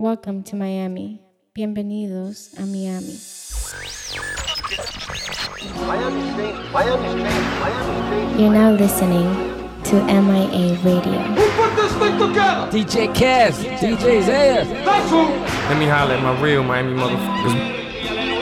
Welcome to Miami. Bienvenidos a Miami. Miami State, Miami State, Miami You're now listening to MIA Radio. Who put this thing together? DJ Cass, DJ Zaya. That's who. Let me holler at my real Miami motherfuckers.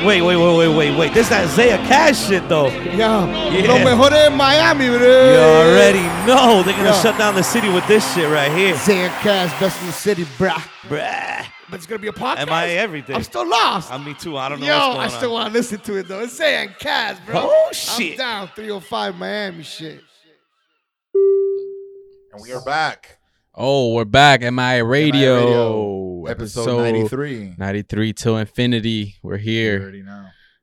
Wait, wait, wait, wait, wait, wait. This is that Zaya Cash shit though. Yeah. Yeah. Lo mejor en Miami, bro. You already know they're gonna Yeah. shut down the city with this shit right here. Zaya Cash, best in the city, bruh. Bruh. But it's gonna be a podcast. Am I everything? I'm still lost. I'm me too. I don't know Yo, what's going I still want to listen to it though. It's Zaya Cash, bro. Oh, shit. I'm down 305 Miami shit. And we are back. Oh, we're back. MIA Radio. Radio, episode 93. 93 till infinity. We're here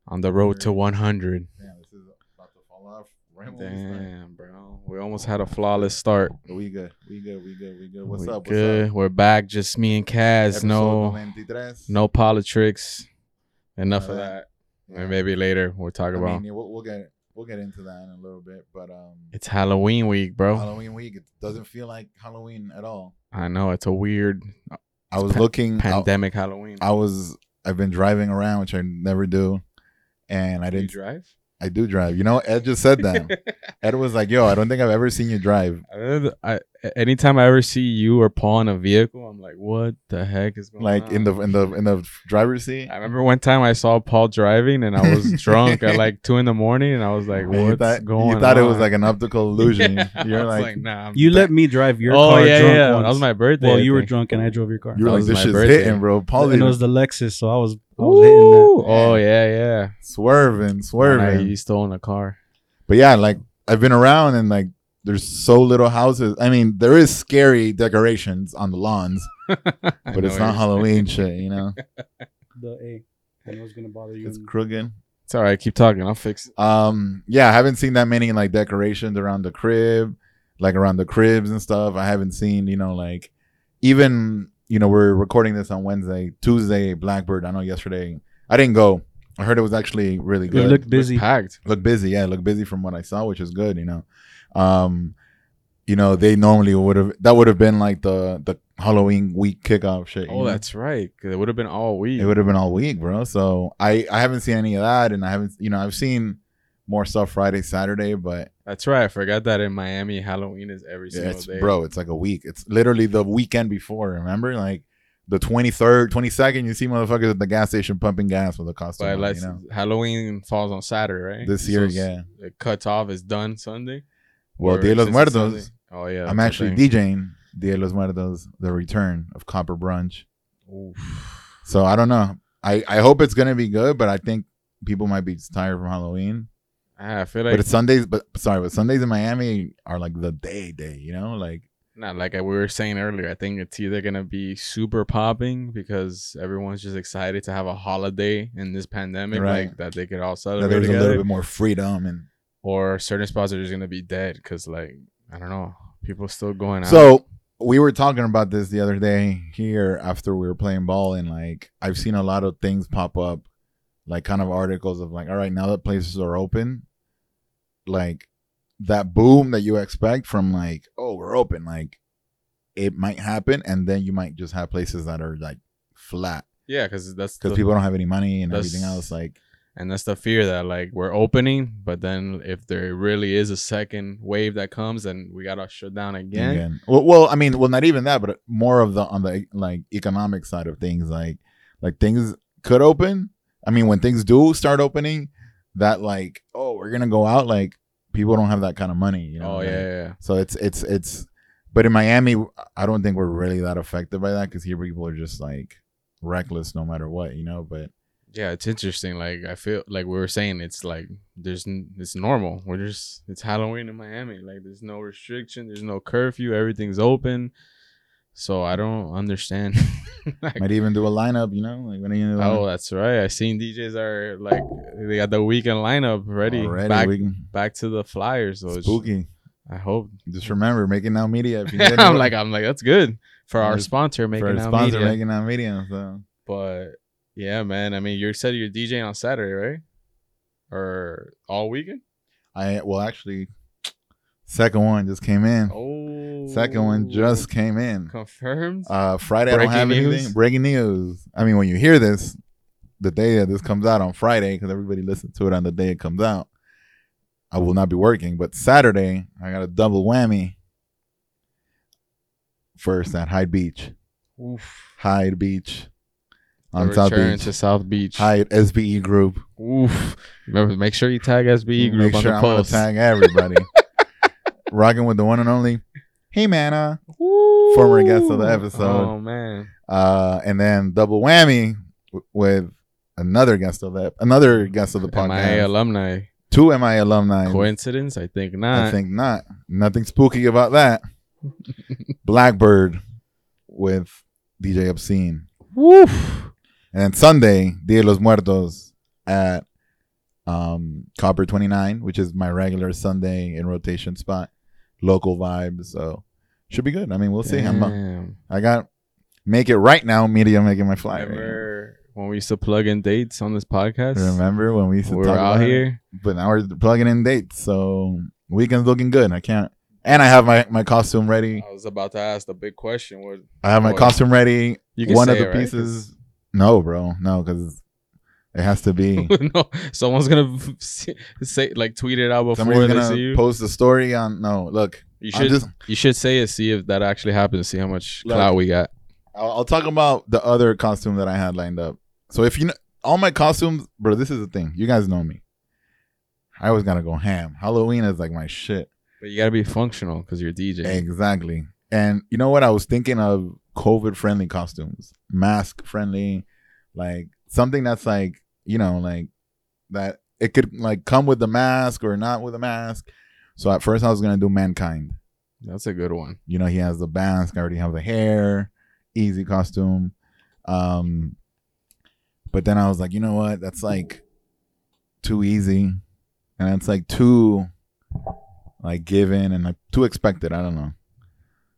on the road to 100. Damn, this is about to fall off right when we start. Damn, bro. We almost had a flawless start. We good. We good. We good. We good. What's we up? What's good. up? We're back. Just me and Kaz. Episode No, 93. no politics. Enough of that. Yeah. And maybe later we'll talk I about. mean, we'll, we'll get we'll get into that in a little bit, but um, it's Halloween week, bro. Halloween week it doesn't feel like Halloween at all. I know it's a weird I was pa- looking. I, pandemic Halloween. I was. I've been driving around, which I never do, and I didn't. drive? I do drive. You know, Ed just said that. Ed was like, "Yo, I don't think I've ever seen you drive." I, I anytime I ever see you or Paul in a vehicle, I'm like, what the heck is going Like on? Like in the in the in the driver's seat. I remember one time I saw Paul driving and I was drunk at like two in the morning and I was like, And you what's thought, going on? you thought it was like an optical illusion. Yeah, You're was like, nah. I'm You back. let me drive your oh car yeah, drunk yeah. once. That was my birthday. Well, you were drunk and I drove your car. you were That like, was this my shit's birthday. hitting, bro. Paul and it was the Lexus, so I was I was hitting that. Oh yeah, yeah. swerving, When I, swerving. you stole in a car. But yeah, like I've been around and like there's so little houses. I mean, there is scary decorations on the lawns, but it's not you're Halloween shit, you know. The A. I was gonna bother you. It's and- crooked. It's all right. Keep talking. I'll fix it. Um, yeah, I haven't seen that many like decorations around the crib, like around the cribs and stuff. I haven't seen, you know, like even you know we're recording this on Wednesday, Tuesday, Blackbird. I know yesterday I didn't go. I heard it was actually really good. It good. looked busy. Packed. look busy yeah look busy from what i saw which is good you know um you know they normally would have that would have been like the the halloween week kickoff shit Oh, know? that's right. It would have been all week. it would have been all week bro so i i haven't seen any of that and i haven't you know i've seen more stuff friday saturday but That's right. I forgot that in Miami, Halloween is every single it's day. bro it's like a week it's literally the weekend before remember like the 23rd 22nd you see motherfuckers at the gas station pumping gas with a costume But on, you know Halloween falls on Saturday, right? this year So yeah It cuts off. It's done Sunday. Well dia de los muertos Oh yeah. I'm actually. DJing Dia de los Muertos, the return of Copper Brunch. Oof. So I don't know. I, I hope it's gonna be good, but I think people might be tired from Halloween. Ah, I feel like but it's Sundays. But sorry, but Sundays in Miami are like the day day. You know, like not like we were saying earlier. I think it's either gonna be super popping because everyone's just excited to have a holiday in this pandemic, Right. like that they could all that celebrate there's a little bit more freedom and or certain spots are just gonna be dead because, like, I don't know, people still going out. So we were talking about this the other day here after we were playing ball, and like I've seen a lot of things pop up, like kind of articles of like, all right, now that places are open, like that boom that you expect from like, oh, we're open, like it might happen, and then you might just have places that are like flat yeah, because that's because people don't have any money and everything else. Like, and that's the fear that like we're opening, but then if there really is a second wave that comes, then we gotta shut down again. again. Well, well, I mean, well, not even that, but more of the on the like economic side of things, like like things could open. I mean, when things do start opening, that like, oh, we're gonna go out. Like, people don't have that kind of money, you know. oh like- yeah, yeah, yeah. So it's it's it's, but in Miami, I don't think we're really that affected by that because here people are just like reckless no matter what, you know. But Yeah, it's interesting. Like I feel like we were saying, it's like there's it's normal. We're just it's Halloween in Miami. Like there's no restriction, there's no curfew, everything's open. So I don't understand. like, might even do a lineup, you know, like when you oh, that's right. I seen DJs are like they got the weekend lineup ready. already back we can, back to the Flyers. So it's, spooky. I hope. Just remember, making now media. If you I'm like I'm like that's good for our sponsor for making a out sponsor media. making now media. So But yeah, man. I mean, you said you're DJing on Saturday, right? Or all weekend? I well actually Second one just came in. Oh, Second one just came in. confirmed. Uh, Friday, I don't Breaking have news? anything. Breaking news. I mean, when you hear this, the day that this comes out on Friday, because everybody listens to it on the day it comes out, I will not be working. But Saturday, I got a double whammy. First at Hyde Beach, Oof. Hyde Beach, on South Beach, to South Beach. Hi, SBE Group. Oof. Remember, make sure you tag SBE group Make on sure the I'm gonna post. tag everybody. Rocking with the one and only. Hey, Manna. Former guest of the episode. Oh man. uh, and then double whammy w- with another guest of the another guest of the podcast. MIA alumni. Two MI alumni. Coincidence? I think not. I think not. Nothing spooky about that. Blackbird with DJ Obscene. Woof. And then Sunday, Dia de los Muertos at um, Copper 29, which is my regular Sunday in rotation spot. Local vibes. So should be good. I mean, we'll see. I'm, Damn. I got Make It Right Now media making my flyer. Remember when we used to plug in dates on this podcast? Remember when we used to we talk were out about it? here. But now we're plugging in dates. So weekend's looking good. I can't. And I have my, my costume ready. I was about to ask the big question. What I have my Boy. costume ready. you can One of the it, right? pieces. No, bro. No, because it has to be. no, someone's gonna say, like tweet it out before Somebody's they gonna see you. post a story on. No, look. you should just- you should say it. See if that actually happens. See how much Look. clout we got. I'll, I'll talk about the other costume that I had lined up. So if you know all my costumes, bro, this is the thing. You guys know me. I always gotta go ham. Halloween is like my shit. But you gotta be functional because you're DJ. Exactly. And you know what? I was thinking of COVID friendly costumes, mask friendly, like something that's like, you know, like that it could like come with the mask or not with a mask. So at first I was gonna do mankind. That's a good one. You know, he has the mask, I already have the hair, easy costume. Um but then I was like, you know what? That's like too easy. And it's like too like given and like too expected. I don't know.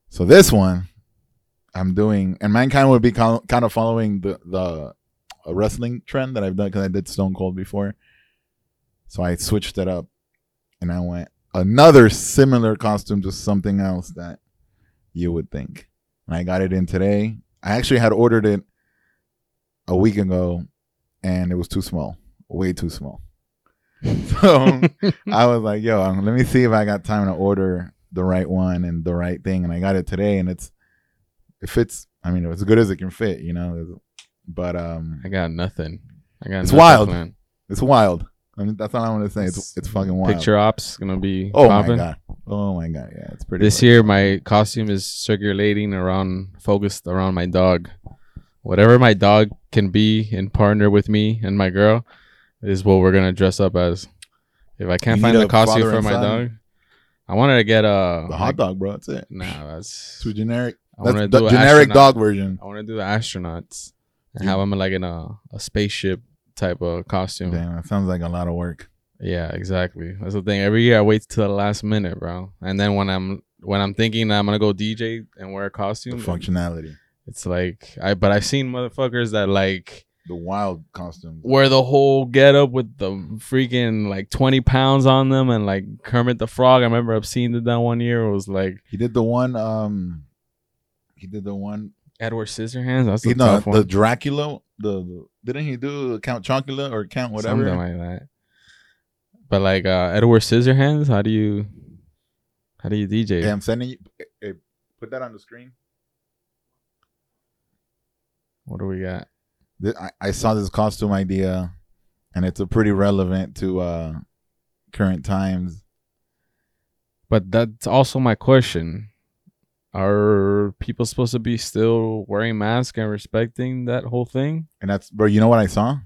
So this one I'm doing and mankind would be kind of following the the uh, wrestling trend that I've done because I did Stone Cold before. So I switched it up and I went another similar costume to something else that you would think. And I got it in today. I actually had ordered it a week ago and it was too small, way too small. So I was like, yo, um, let me see if I got time to order the right one and the right thing. And I got it today and it's, it fits, I mean, as good as it can fit, you know? But um, I got nothing. I got It's nothing wild. planned. it's wild. I mean, that's all I want to say. It's, it's fucking wild. Picture ops gonna be oh popping. my God. Oh my God. Yeah, it's pretty. This year, my costume is circulating around, focused around my dog. Whatever my dog can be and partner with me and my girl is what we're gonna dress up as. If I can't You find the costume for my son? dog, I wanted to get a the hot dog, bro. That's it. Nah, that's Too generic. I wanna the do a generic astronaut. dog version. I want to do the astronauts and have them like in a, a spaceship type of costume. Damn, that sounds like a lot of work. Yeah, exactly. That's the thing. Every year I wait till the last minute, bro. And then when I'm when I'm thinking that I'm gonna go DJ and wear a The costume, functionality, it's like I. But I've seen motherfuckers that like the wild costumes. wear the whole get up with the freaking like 20 pounds on them and like Kermit the Frog. I remember I've seen that one year. It was like He did the one. Um, he did the one. Edward Scissorhands. That's He, a no, tough the one. Dracula. The, the didn't he do Count Chocula or Count whatever? Something like that. But like uh Edward Scissorhands, how do you how do you DJ? yeah, I'm sending you. eh, put that on the screen. What do we got? I, I saw this costume idea, and it's a pretty relevant to uh current times. But that's also my question. Are people supposed to be still wearing masks and respecting that whole thing? And that's bro. You know what I saw?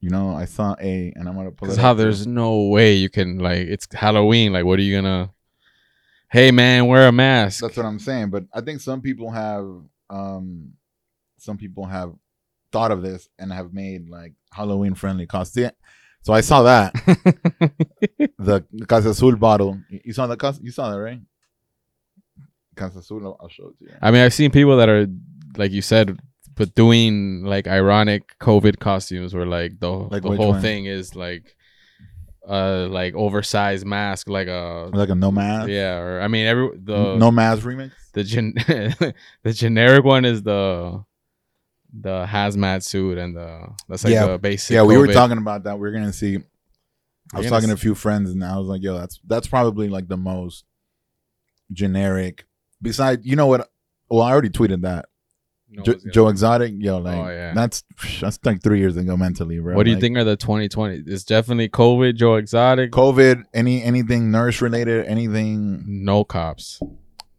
You know, I saw a, and I'm gonna pull Because it how there's no way you can like it's Halloween. Like, what are you gonna? Hey man, wear a mask. That's what I'm saying. But I think some people have, um, some people have thought of this and have made like Halloween friendly costume. So I saw that the Casa Azul bottle. You saw the you saw that right? I'll- show it to you. I mean, I've seen people that are like you said, but doing like ironic COVID costumes where like the Like the whole one? thing is like uh like oversized mask, like a like a no mask. yeah, or I mean every the no mask remix. the gen the generic one is the the hazmat suit and the that's like Yeah. the basic. Yeah, we were talking about that. We are gonna see. I was talking to a few friends, and I was like, "Yo, that's that's probably like the most generic." Besides, you know what? Well, I already tweeted that. No Jo- Joe Exotic, yo, like Oh, yeah. that's that's like three years ago mentally, bro. What do you Like, think are the 2020? It's definitely COVID, Joe Exotic, COVID, any anything nurse related, anything. no cops. I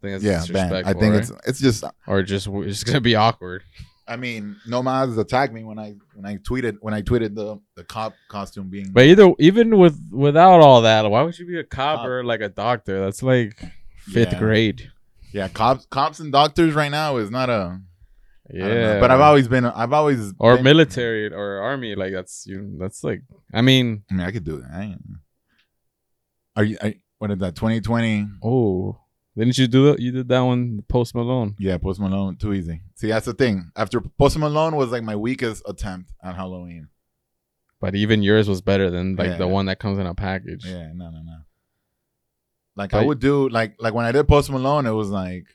think Yeah. I think right? it's it's just. or just it's gonna be awkward. I mean, no Maz attacked me when I when I tweeted when I tweeted the the cop costume being. But either even with without all that, why would you be a cop Cop. or like a doctor? That's like fifth Yeah. grade. Yeah, cops cops and doctors right now is not a. Yeah, but I've always been. I've always or been- military or army. Like that's you. That's like I mean, I mean, I could do that. I Are you? I, what is that? Twenty twenty? oh, didn't you do that? You did that one, Post Malone. Yeah, Post Malone, too easy. See, that's the thing. After Post Malone was like my weakest attempt on Halloween. But even yours was better than like Yeah. the one that comes in a package. Yeah, no, no, no. Like I would do like like when I did Post Malone, it was like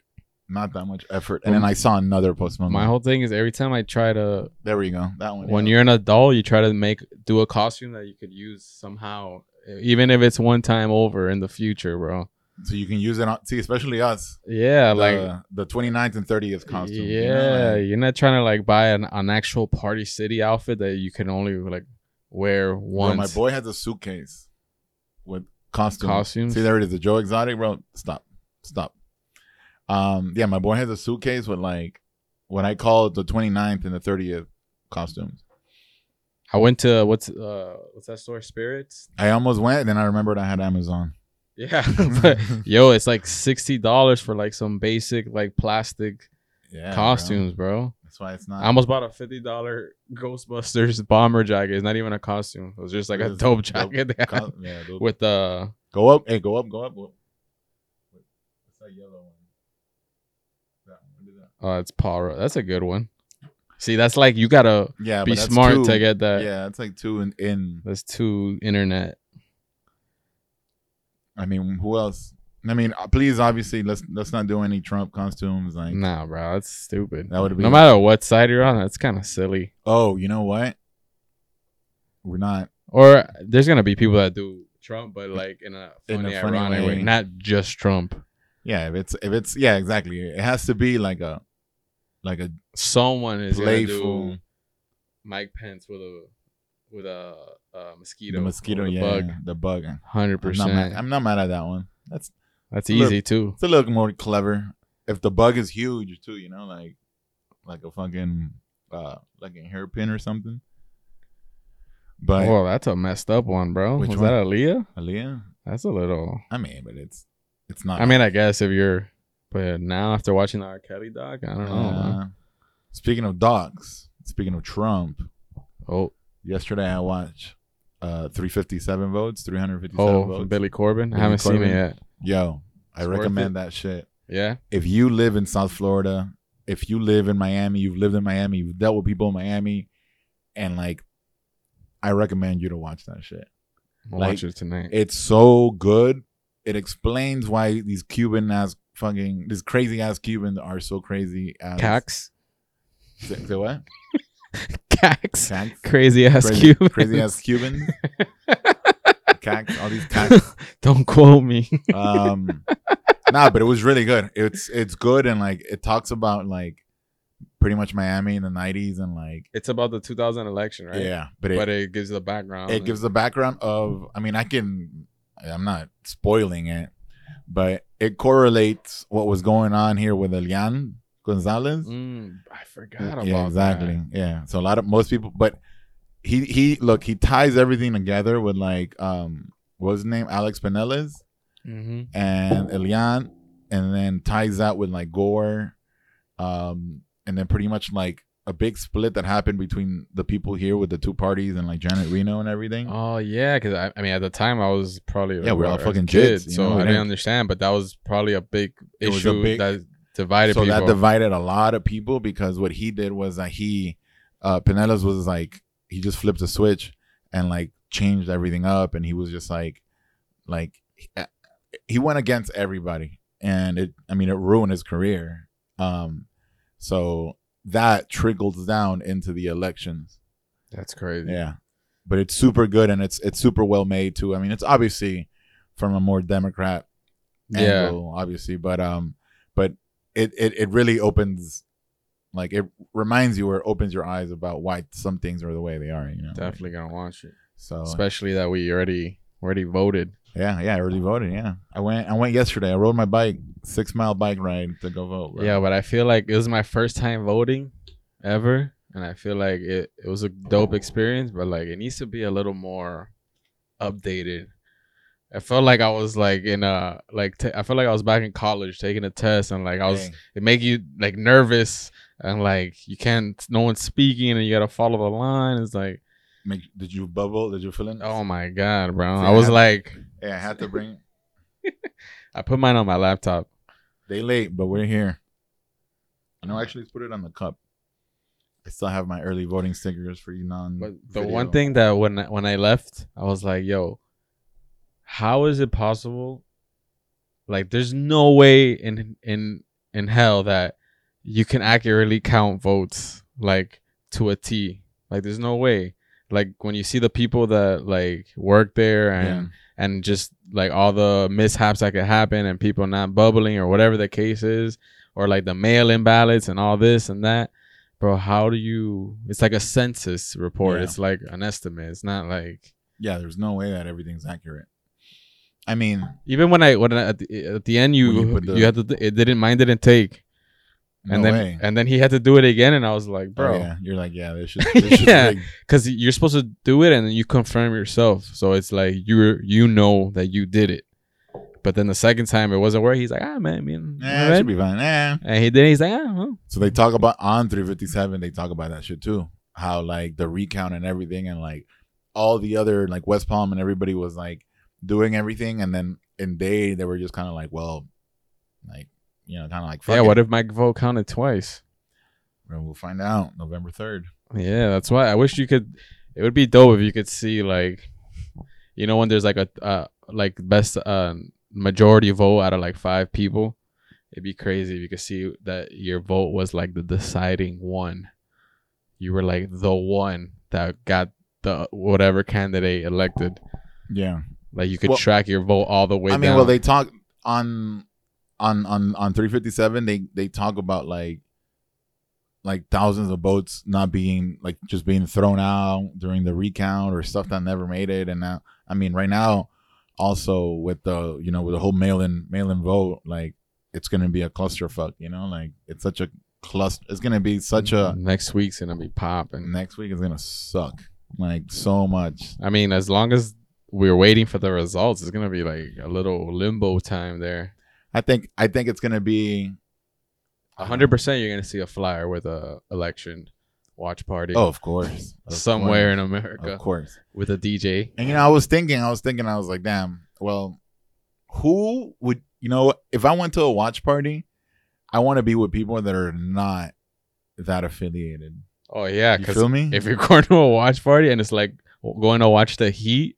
not that much effort, and then mm. I saw another Post Malone. My whole thing is every time I try to there we go. That one. when yeah. you're an adult, you try to make do a costume that you could use somehow, even if it's one time over in the future, bro. so you can use it on see, especially us. Yeah, the, like the 29th and 30th costume. yeah, you know, like- you're not trying to like buy an, an actual Party City outfit that you can only like wear Bro, once. my boy has a suitcase with costumes. Costumes? See, there it is. The Joe Exotic, bro. Stop. Stop. Um, yeah, my boy has a suitcase with like what I call the 29th and the 30th costumes. I went to what's uh what's that store? Spirits. I almost went, then I remembered I had Amazon. Yeah, but yo, it's like sixty dollars for like some basic like plastic Yeah, bro. costumes, bro. That's why it's not. I almost bought a fifty dollar Ghostbusters bomber jacket. It's not even a costume. It was just like a dope dope jacket had co- yeah, dude. with the go up. Hey, go up. Go up. What's that yellow one? That one. That? uh, it's Paul. Rudd. That's a good one. See, that's like you gotta Yeah, be smart two- to get that. Yeah, it's like two in, in. That's two internet. I mean, who else? I mean, uh, please, obviously, let's let's not do any Trump costumes. Like, Nah, bro, that's stupid. That would be- no matter what side you're on. That's kind of silly. oh, you know what? We're not. Or there's gonna be people that do Trump, but like in a In a funny, funny ironic way. way. not just Trump. Yeah, if it's if it's yeah, exactly. It has to be like a like a Someone is playful Mike Pence with a with a, uh mosquito, the mosquito. Yeah, bug. the bug. Hundred I'm not, mad, percent. I'm not mad at that one. That's That's a little- easy too. it's a little more clever. If the bug is huge too, you know, like like a fucking uh like a hairpin or something. But Whoa, that's a messed up one, bro. Which Was one? that Aaliyah? Aaliyah, That's a little. I mean, but it's it's not. I mean, I guess if you're, but now after watching the R. Kelly doc, I don't know. Uh, speaking of docs, speaking of Trump, Oh, yesterday I watched uh 357 votes, 357 oh, votes. Billy Corben. I haven't seen Corben. it yet. Yo, I It's recommend that shit. Yeah. If you live in South Florida, if you live in Miami, you've lived in Miami, you've dealt with people in Miami, and like, I recommend you to watch that shit. I'll Like, watch it tonight. It's so good. It explains why these Cuban ass fucking these crazy ass Cubans are so crazy as Cax. Say, say what? Cax. Cax? Crazy ass crazy, Cuban. crazy ass Cubans. Cax, all these cax. Don't quote me. Um, nah, but it was really good. It's it's good and like it talks about like pretty much Miami in the '90s and like it's about the 2000 election, right? yeah, but it But it gives the background. it gives the background of i mean i can i'm not spoiling it but it correlates what was going on here with elian gonzalez Mm, I forgot about yeah exactly that. yeah so a lot of most people but he he look he ties everything together with like um what was his name alex Penelas Mhm. and elian and then ties that with like gore um and then pretty much like a big split that happened between the people here with the two parties and like janet reno and everything Oh yeah, because I, I mean at the time I was probably Yeah, we're all a fucking kid, jits, you so know, I didn't understand. But that was probably a big was a issue big- that divided so people. that divided a lot of people because what he did was that he uh Penelas was like he just flipped a switch and like changed everything up, and he was just like, like he went against everybody, and it. I mean, it ruined his career. Um, so that trickles down into the elections. That's crazy. Yeah, but it's super good and it's it's super well made too. I mean, it's obviously from a more Democrat Yeah. angle, obviously, but um, but it it it really opens, like it reminds you or opens your eyes about why some things are the way they are. You know, Definitely gonna watch it. So Especially that we already already voted. yeah, yeah, I early voted. Yeah, I went I went yesterday. I rode my bike, six mile bike ride to go vote. bro. Yeah, but I feel like it was my first time voting ever. And I feel like it, it was a dope experience, but like it needs to be a little more updated. I felt like I was like in a like t- I felt like I was back in college taking a test and like I was Dang. it make you like nervous and like you can't no one's speaking and you gotta follow the line. It's like Make, did you bubble? Did you fill in? oh my god, bro. See, I I was had- like yeah, I had to bring. I put mine on my laptop. They late, but we're here. No, actually, put it on the cup. I still have my early voting stickers for you non. But the one thing that when I- when I left, I was like, "Yo, how is it possible? Like, there's no way in in in hell that you can accurately count votes like to a T. Like, there's no way. Like when you see the people that like work there and and just like all the mishaps that could happen and people not bubbling or whatever the case is, or like the mail-in ballots and all this and that bro how do you it's like a census report Yeah. it's like an estimate it's not like yeah, there's no way that everything's accurate. I mean, even when i when I, at, the, at the end you you you, the- had to it didn't mine didn't take no and then way. and then he had to do it again and i was like Oh, bro yeah, you're like, yeah, this should. This Yeah. because you're supposed to do it and then you confirm yourself so it's like you you know that you did it but then the second time it wasn't where he's like ah man, I mean, Eh, it right?" should be fine. Eh. and he did he's like ah well. So they talk about on 357. They talk about that shit too. How like the recount and everything, and like all the other like West Palm and everybody was like doing everything, and then in day they were just kind of like, well, like you know, kind of like, yeah it. what if my vote counted twice Well, we'll find out November third. Yeah, that's why I wish you could. It would be dope if you could see like, you know, when there's like a uh, like best uh, majority vote out of like five people. It'd be crazy if you could see that your vote was like the deciding one. You were like the one that got the whatever candidate elected. Yeah. Like you could Well- track your vote all the way I mean, down. well, they talk on on on on 357. They they talk about like like thousands of votes not being like just being thrown out during the recount or stuff that never made it. And now, I mean, right now, also with the you know with the whole mail-in mail-in vote, like it's gonna be a clusterfuck. You know, like it's such a cluster. It's gonna be such a next week's gonna be popping. next week is gonna suck like so much. I mean, as long as we're waiting for the results, it's gonna be like a little limbo time there. I think I think it's gonna be A hundred percent, you're gonna see a flyer with a election watch party. oh, of course, Of somewhere in. America Of course. with a DJ. And you know, I was thinking, I was thinking, I was like, damn, well, who would you know, if I went to a watch party, I want to be with people that are not that affiliated. Oh yeah, You feel me? if you're going to a watch party and it's like going to watch the Heat,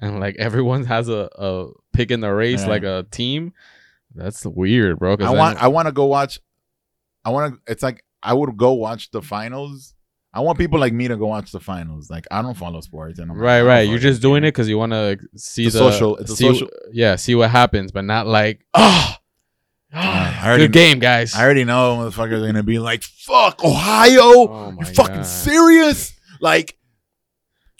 and like everyone has a, a pick in the race Yeah. like a team, that's weird, bro. I want I want to go watch I want to it's like I would go watch the finals. I want people like me to go watch the finals. Like I don't follow sports and I'm right, don't right. You're just doing it because you want to see It's a the social- it's see- social- Yeah, see what happens, but not like oh, I already- good game, guys. I already know motherfuckers are gonna be like, "Fuck Ohio, Oh you fucking God. serious?" Like,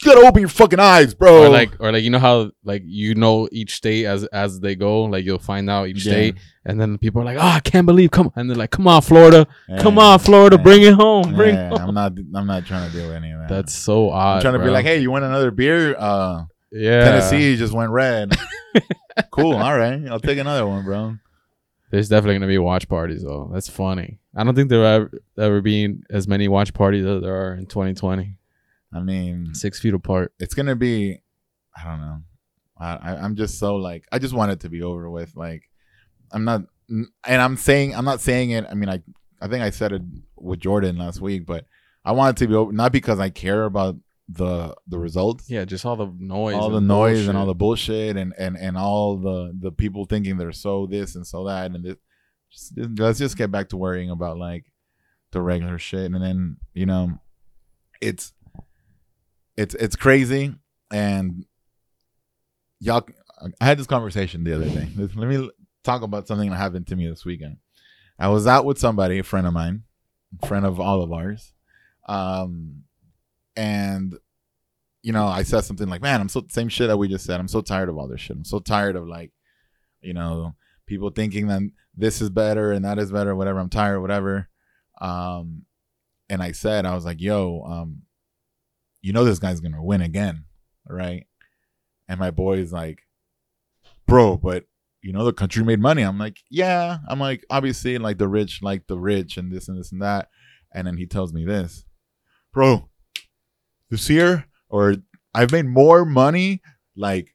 you gotta open your fucking eyes, bro. or like or like you know how like you know each state as as they go like you'll find out each Yeah. state and then people are like oh i can't believe come on and they're like come on florida come on florida Yeah. bring it home bring Yeah, it home. I'm not. I'm not trying to deal with any of that. that's so odd I'm trying to be like, hey, you want another beer? Uh, yeah Tennessee just went red. cool. All right, I'll take another one, bro. there's definitely gonna be watch parties though that's funny i don't think there ever ever been as many watch parties as there are in 2020 I mean, six feet apart it's gonna be. I don't know. I, I I'm just so like. I just want it to be over with. Like, I'm not, and I'm saying I'm not saying it. I mean, I I think I said it with Jordan last week, but I want it to be over. Not because I care about the the results Yeah, just all the noise, all the noise and all the bullshit. bullshit and and and all the the people thinking they're so this and so that and this just, let's just get back to worrying about like the regular shit and then you know it's it's it's crazy. And y'all i had this conversation the other day. Let me talk about something that happened to me this weekend. I was out with somebody a friend of mine a friend of all of ours. Um and you know i said something like man i'm so same shit that we just said. I'm so tired of all this shit. I'm so tired of like you know people thinking that this is better and that is better whatever. I'm tired whatever. Um and i said i was like yo um you know this guy's gonna win again right? And my boy is like bro but you know the country made money. I'm like yeah. I'm like obviously like the rich like the rich and this and this and that. And then he tells me this bro this year or i've made more money like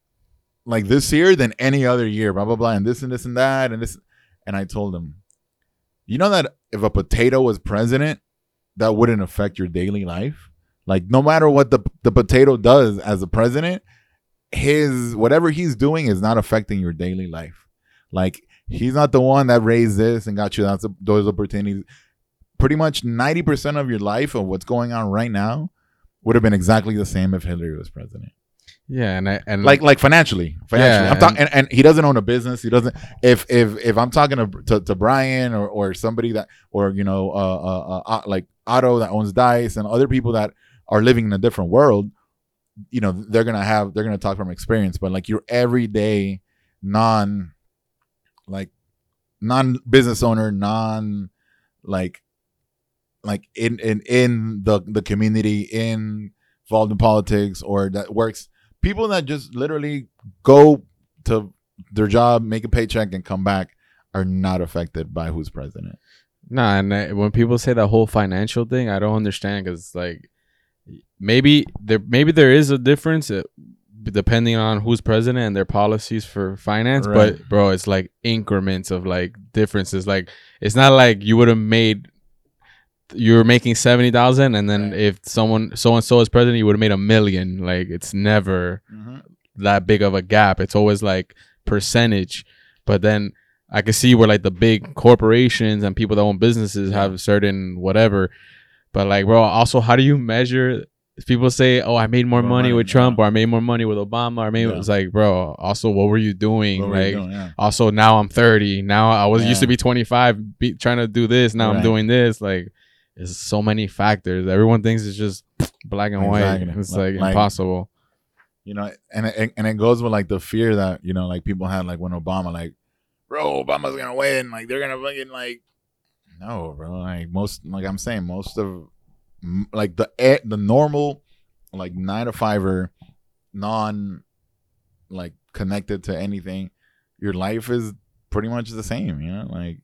like this year than any other year blah blah blah and this and this and that and this. And i told him you know that if a potato was president that wouldn't affect your daily life like no matter what the the potato does as a president his whatever he's doing is not affecting your daily life like he's not the one that raised this and got you that's those opportunities pretty much 90% of your life of what's going on right now would have been exactly the same if Hillary was president. Yeah, and I and Like like financially, financially. Yeah, I'm talking, and, and he doesn't own a business. He doesn't. If if if I'm talking to to, to Brian or or somebody that or you know uh, uh, uh like Otto that owns Dice and other people that are living in a different world, you know they're gonna have they're gonna talk from experience. But like your everyday non like non business owner, non like like in in in the the community in involved in politics or that works people that just literally go to their job make a paycheck and come back are not affected by who's president Nah, and I, when people say that whole financial thing, I don't understand because like maybe there maybe there is a difference uh, depending on who's president and their policies for finance. Right. But bro, it's like increments of like differences. Like it's not like you would have made you were making seventy thousand, and then Right. if someone so and so is president, you would have made a million. Like it's never that big of a gap. It's always like percentage. But then I can see where like the big corporations and people that own businesses have certain whatever. But like, bro, also how do you measure? People say, "Oh, I made more, More money, money, with Trump, yeah. or I made more money with Obama, or maybe Yeah. it's like, bro. Also, what were you doing? Were you like, doing? Yeah. also now I'm 30. Now I was used to be 25, be, trying to do this. Now I'm doing this. Like, there's so many factors. Everyone thinks it's just black and white. It's Like- like, like- impossible. you know and it, and it goes with like the fear that you know like people had like when obama like bro obama's gonna win like they're gonna fucking like no bro like most like i'm saying most of like the the normal like nine to fiver non like connected to anything your life is pretty much the same you know like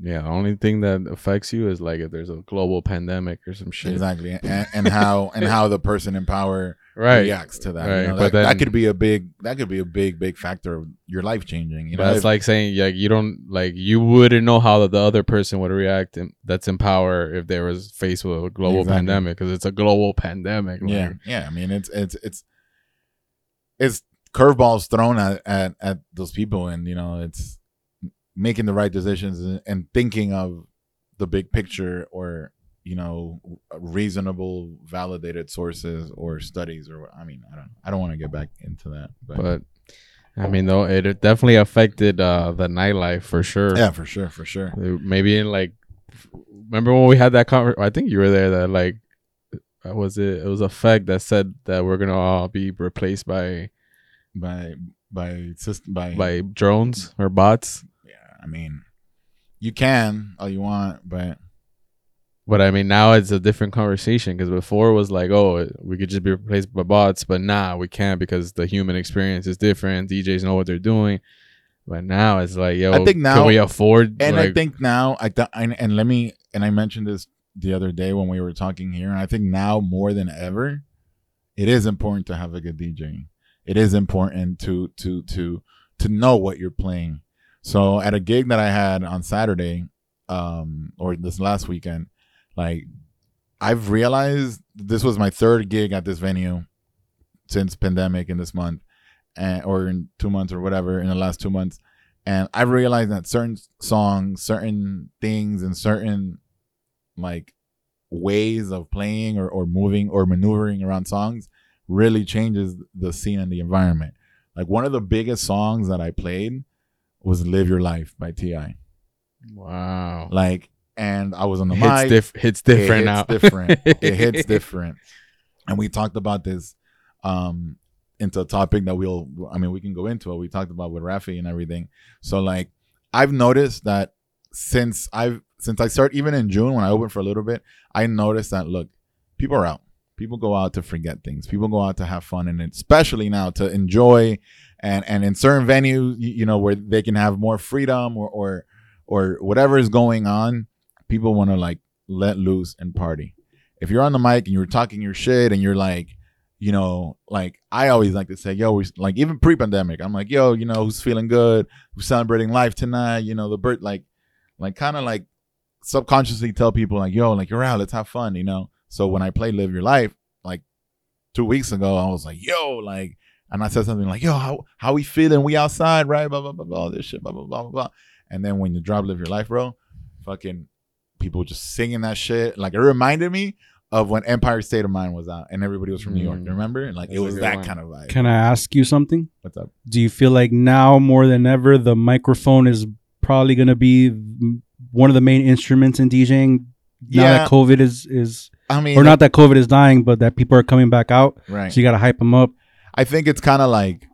Yeah, the only thing that affects you is like if there's a global pandemic or some shit. exactly and, and how and how the person in power Right. reacts to that. you know? but that, that could be a big that could be a big big factor of your life changing. You know, it's If- like saying like you don't like you wouldn't know how the other person would react in, that's in power if there was faced with a global Exactly. pandemic because it's a global pandemic. like- yeah, yeah. I mean, it's it's it's it's curveballs thrown at, at at those people, and you know, it's making the right decisions and, and thinking of the big picture, or you know, reasonable, validated sources or studies, or I mean, I don't, I don't want to get back into that, but, but I mean though it definitely affected uh the nightlife for sure. yeah, for sure, for sure. maybe in like remember when we had that conversation i think you were there that like uh, was it it was a fact that said that we're gonna all be replaced by By by system by by drones or bots yeah, I mean, you can all you want, but but i mean now it's a different conversation because before it was like oh we could just be replaced by bots but nah we can't because the human experience is different djs know what they're doing but now it's like yo I think now- can we afford and I think now I th- and, and let me and I mentioned this the other day when we were talking here, and I think now more than ever, it is important to have a good DJ. It is important to to to to know what you're playing. So at a gig that I had on Saturday, um, or this last weekend, like I've realized this was my third gig at this venue since pandemic in this month, and or in two months or whatever in the last two months, and I've realized that certain songs, certain things, and certain like ways of playing or, or moving or maneuvering around songs really changes the scene and the environment. Like one of the biggest songs that I played was "Live Your Life" by Ti. Wow. Like, and I was on the hits, mic. diff- hits different it now. hits different. it hits different. And we talked about this um into a topic that we'll I mean we can go into it. We talked about with Rafi and everything. So like I've noticed that since I've since I start even in June when I opened for a little bit, I noticed that look, people are out. People go out to forget things. People go out to have fun and especially now to enjoy and and in certain venues, you, you know, where they can have more freedom or or or whatever is going on, people want to like let loose and party. If you're on the mic and you're talking your shit and you're like, you know, like I always like to say, yo, we like even pre-pandemic, I'm like, yo, you know, who's feeling good? Who's celebrating life tonight? You know, the birth, like, like kind of like subconsciously tell people like, yo, like you're out, let's have fun, you know. So when I played "Live Your Life," like two weeks ago, I was like, yo, like, and I said something like, yo, how how we feeling? We outside, right? Blah blah blah blah. All this shit, blah blah blah blah blah. And then when you drop "Live Your Life," bro, fucking people just singing that shit. Like it reminded me of when Empire State of Mind was out and everybody was from New York. Mm. Remember? Like That's it was that one. kind of vibe. Can I ask you something? What's up? Do you feel like now more than ever the microphone is probably going to be one of the main instruments in DJing? Now Yeah. that COVID is is I mean, or not that COVID is dying, but that people are coming back out. right? So you got to hype them up. I think it's kind of like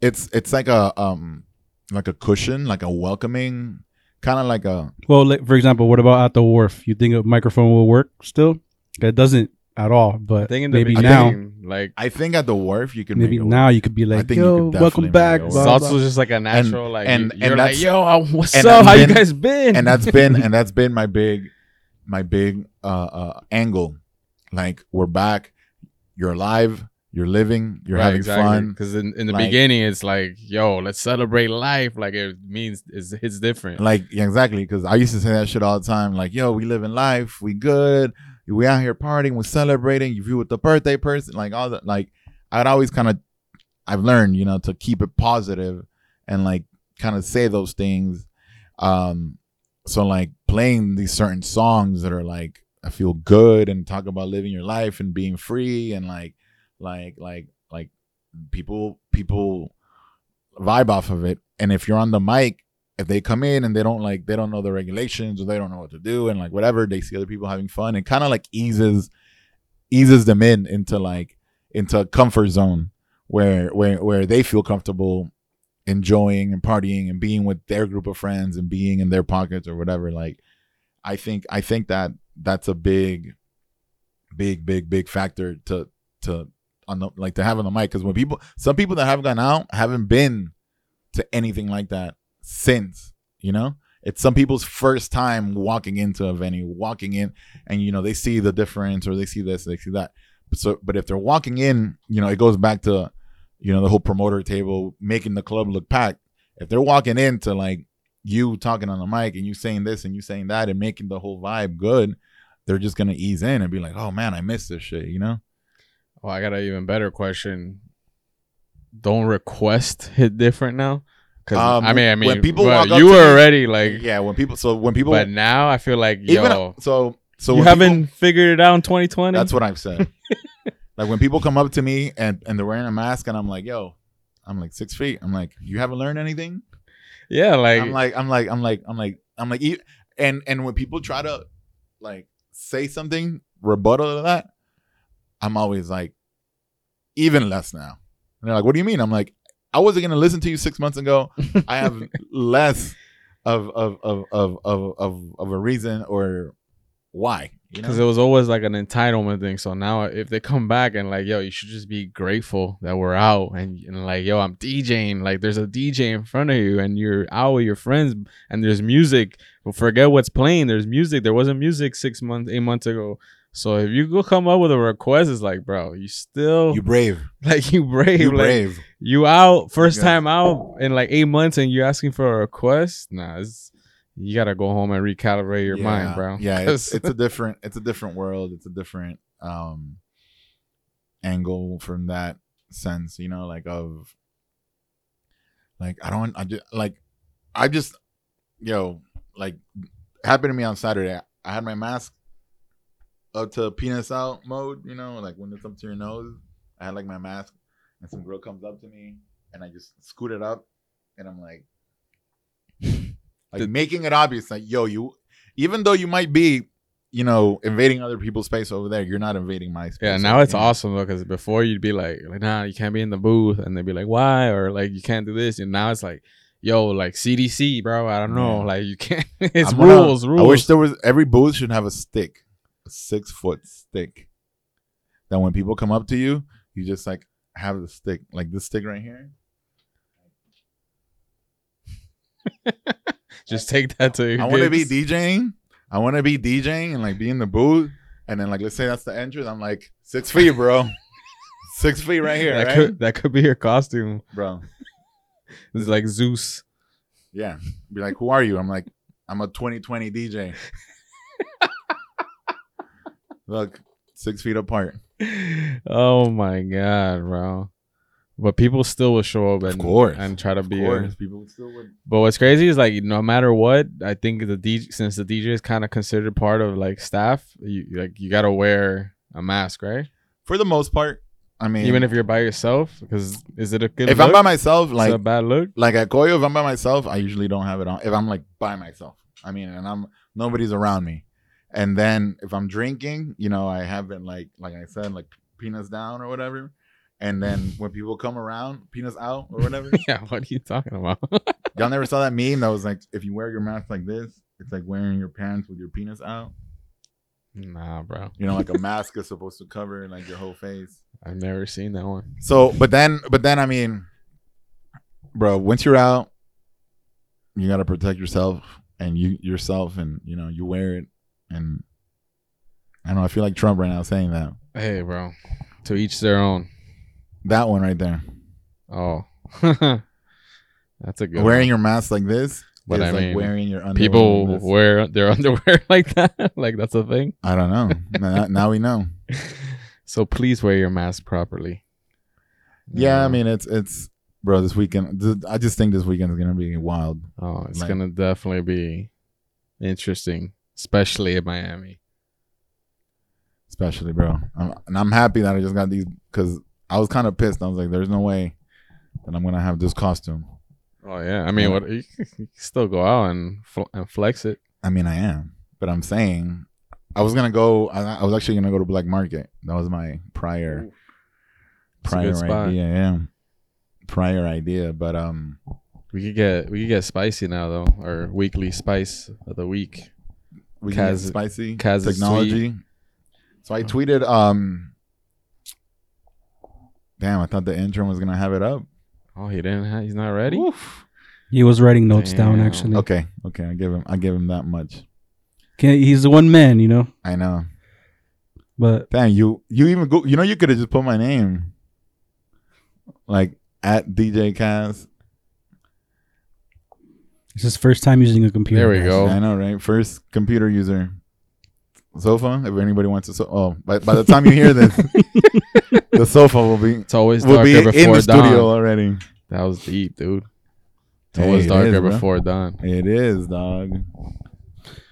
it's it's like a um like a cushion, like a welcoming, kind of like a Well, like, for example, what about at the wharf? You think a microphone will work still? It doesn't at all. But I think in the maybe now, like I think at the wharf you can maybe make now work. you could be like, "Yo, welcome back." make it blah, work. Salsa blah. was just like a natural, like and- you- and you're like, that's- yo, what's and up? that's How you guys been? and that's been and that's been my big my big uh uh angle. Like we're back, you're alive, you're living, you're having fun. Because in, in the Like- beginning, it's like, yo, let's celebrate life. Like it means it's, it's different. Like yeah, exactly, because I used to say that shit all the time. Like, yo, we live in life, we good, we out here partying, we're celebrating. You view with the birthday person, like all that. Like, I'd always kind of, I've learned, you know, to keep it positive and like kind of say those things. Um, so like playing these certain songs that are like I feel good and talk about living your life and being free and like, like, like, like people, people vibe off of it. And if you're on the mic if they come in and they don't like they don't know the regulations or they don't know what to do and like whatever they see other people having fun it kind of like eases eases them in into like into a comfort zone where where where they feel comfortable enjoying and partying and being with their group of friends and being in their pockets or whatever like i think i think that that's a big big big big factor to to on the like to have on the mic because when people some people that have gone out haven't been to anything like that since you know? It's some people's first time walking into a venue walking in and you know they see the difference or they see this they see that. But so but if they're walking in you know it goes back to you know the whole promoter table making the club look packed. If they're walking into like you talking on the mic and you saying this and you saying that and making the whole vibe good they're just gonna ease in and be like oh man i missed this shit you know Oh, I got an even better question. Don't request hit different now? Because Um, I mean, I mean, when people well, walk up you were already like, yeah when people so when people but now I feel like, even yo, so so you haven't figured it out in 2020. That's what I've said. like when people come up to me and, and they're wearing a mask and I'm like, yo, I'm like six feet. I'm like, you haven't learned anything? yeah, like, I'm like, I'm like, I'm like, I'm like, I'm like, and and when people try to like say something rebuttal to that, I'm always like, even less now. And they're like, what do you mean? I'm like, I wasn't gonna listen to you six months ago. I have less of of of of of of, of a reason or why. You know? because it was always like an entitlement thing. So now if they come back and like, yo, you should just be grateful that we're out and, and like, yo, I'm DJing. Like, there's a DJ in front of you and you're out with your friends and there's music. But forget what's playing. There's music. There wasn't music six months, eight months ago. So if you go come up with a request, it's like, bro, you still you brave. like you brave, You like brave. you out first Yeah. time out in like eight months and you're asking for a request. Nah, it's you gotta go home and recalibrate your yeah, mind, bro. Yeah, it's it's a different it's a different world. It's a different um angle from that sense, you know, like of like I don't I just like I just yo like happened to me on Saturday. I had my mask up to penis out mode, you know, like when it's up to your nose. I had like my mask and some girl comes up to me and I just scoot it up and I'm like like Did- making it obvious like yo you even though you might be you know invading other people's space over there you're not invading my space yeah, now it's here. awesome though, because before you'd be like, like, nah, you can't be in the booth, and they'd be like, why, or like, you can't do this, and now it's like, yo, like CDC, bro, I don't know, Yeah. like you can't. it's I'm gonna- rules, rules. I wish there was every booth should have a stick, six foot stick. That when people come up to you, you just like have the stick, like this stick right here. Just take that to your. I want to be. DJing. I want to be DJing and like be in the booth, and then like let's say that's the entrance. I'm like six feet, bro. six feet right here, That right, could that could be your costume. bro. It's like Zeus. Yeah. Be like, who are you? I'm like, I'm a 2020 DJ. Look, six feet apart. Oh my god, bro. But people still will show up and course. and try to be. a- course, people still would. But what's crazy is like no matter what, I think the DJ since the DJ is kind of considered part of like staff, you like you gotta wear a mask, right? For the most part, I mean, Even if you're by yourself, because is it a good? if look? I'm by myself, Is it like a bad look. like at Koyo, if I'm by myself, I usually don't have it on. If I'm like by myself, I mean, and I'm nobody's around me, and then if I'm drinking, you know, I have it like like I said, like penis down or whatever. And then when people come around, penis out or whatever. Yeah, what are you talking about? Y'all never saw that meme that was like, if you wear your mask like this, it's like wearing your pants with your penis out. nah, bro, You know, like a mask is supposed to cover like your whole face. I've never seen that one. So, but then, but then, I mean, bro, once you're out, you gotta protect yourself and you yourself, and you know, you wear it. And I don't know. I feel like Trump right now saying that. Hey, bro, to each their own. That one right there, Oh, that's a good. wearing one. your mask like this, But I like mean, wearing your underwear people like wear their underwear like that. like that's a thing. I don't know. now, now we know. So please wear your mask properly. Yeah, I mean, it's it's bro. This weekend, th- I just think this weekend is gonna be wild. Oh, it's Like- gonna definitely be interesting, especially in Miami. especially, bro. I'm, and I'm happy that I just got these because I was kind of pissed. I was like, "There's no way that I'm gonna have this costume." Oh yeah, I mean, Yeah. what you, can- you still go out and fl- and flex it. I mean, I am, but I'm saying I was gonna go. I, I was actually gonna go to Black Market. That was my prior a prior idea. Yeah, prior idea. But um, We could get we could get spicy now though, or weekly spice of the week. We can get spicy Kaz technology. So I tweeted. Um, damn, I thought the intern was gonna have it up. Oh, he didn't. Ha- he's not ready. He was writing notes down actually. Okay, okay, I give him. I give him that much. Okay, he's the one man, you know. I know. But Damn, you you even go. You know, you could have just put my name, like at DJ Kaz. It's his first time using a computer. There we guys. go. I know, right? First computer user. Sofa. If anybody wants to, so- oh, by, by the time you hear this, the sofa will be It's always will darker be in before the studio dawn. already. That was deep, dude. It's Hey, always it darker is, bro. before dawn. It is, dog.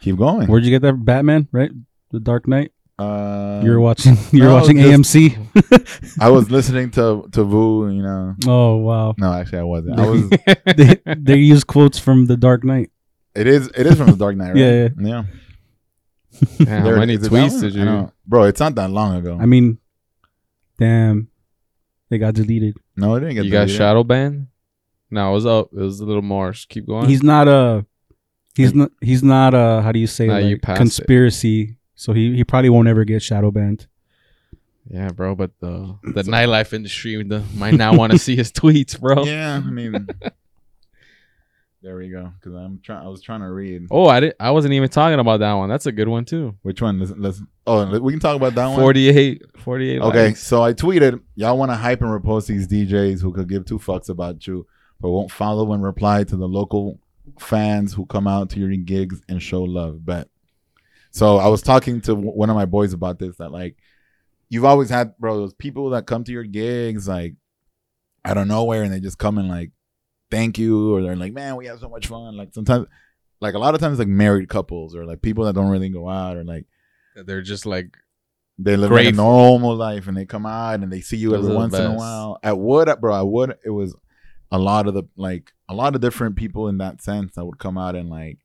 Keep going. Where'd you get that Batman? Right, The Dark Knight. Uh, you're watching. You're no, watching just- AMC. I was listening to to Vu. You know, oh wow. no, actually, I wasn't. I was. they, they use quotes from The Dark Knight. It is. It is from the Dark Knight, right? Yeah, yeah. Damn, how many is it that tweets did you? bro? It's not that long ago. I mean, damn, they got deleted. no, it didn't get. You got shadow banned? No, it was up. It was a little more. Keep going. He's not a. He's not. He's not a. How do you say Nah, you like passed it. Conspiracy? So he, he probably won't ever get shadow banned. yeah, bro. But the the nightlife industry the, might not want to see his tweets, bro. Yeah, I mean, there we go. Because I'm trying. I was trying to read Oh, I did. I wasn't even talking about that one. That's a good one too. which one. Let's. let's oh, we can talk about that one. 48, 48 Okay, likes. so I tweeted, y'all want to hype and repost these DJs who could give two fucks about you, but won't follow and reply to the local fans who come out to your gigs and show love. Bet. So I was talking to w- one of my boys about this. That like, you've always had, bro, those people that come to your gigs like out of nowhere and they just come and like thank you or they're like, man, we had so much fun. Like sometimes, like a lot of times, like married couples or like people that don't really go out or like They're just like they live like a normal life and they come out and they see you Those every once in a while. At Wood, bro, at Wood, it was a lot of the like a lot of different people in that sense that would come out and like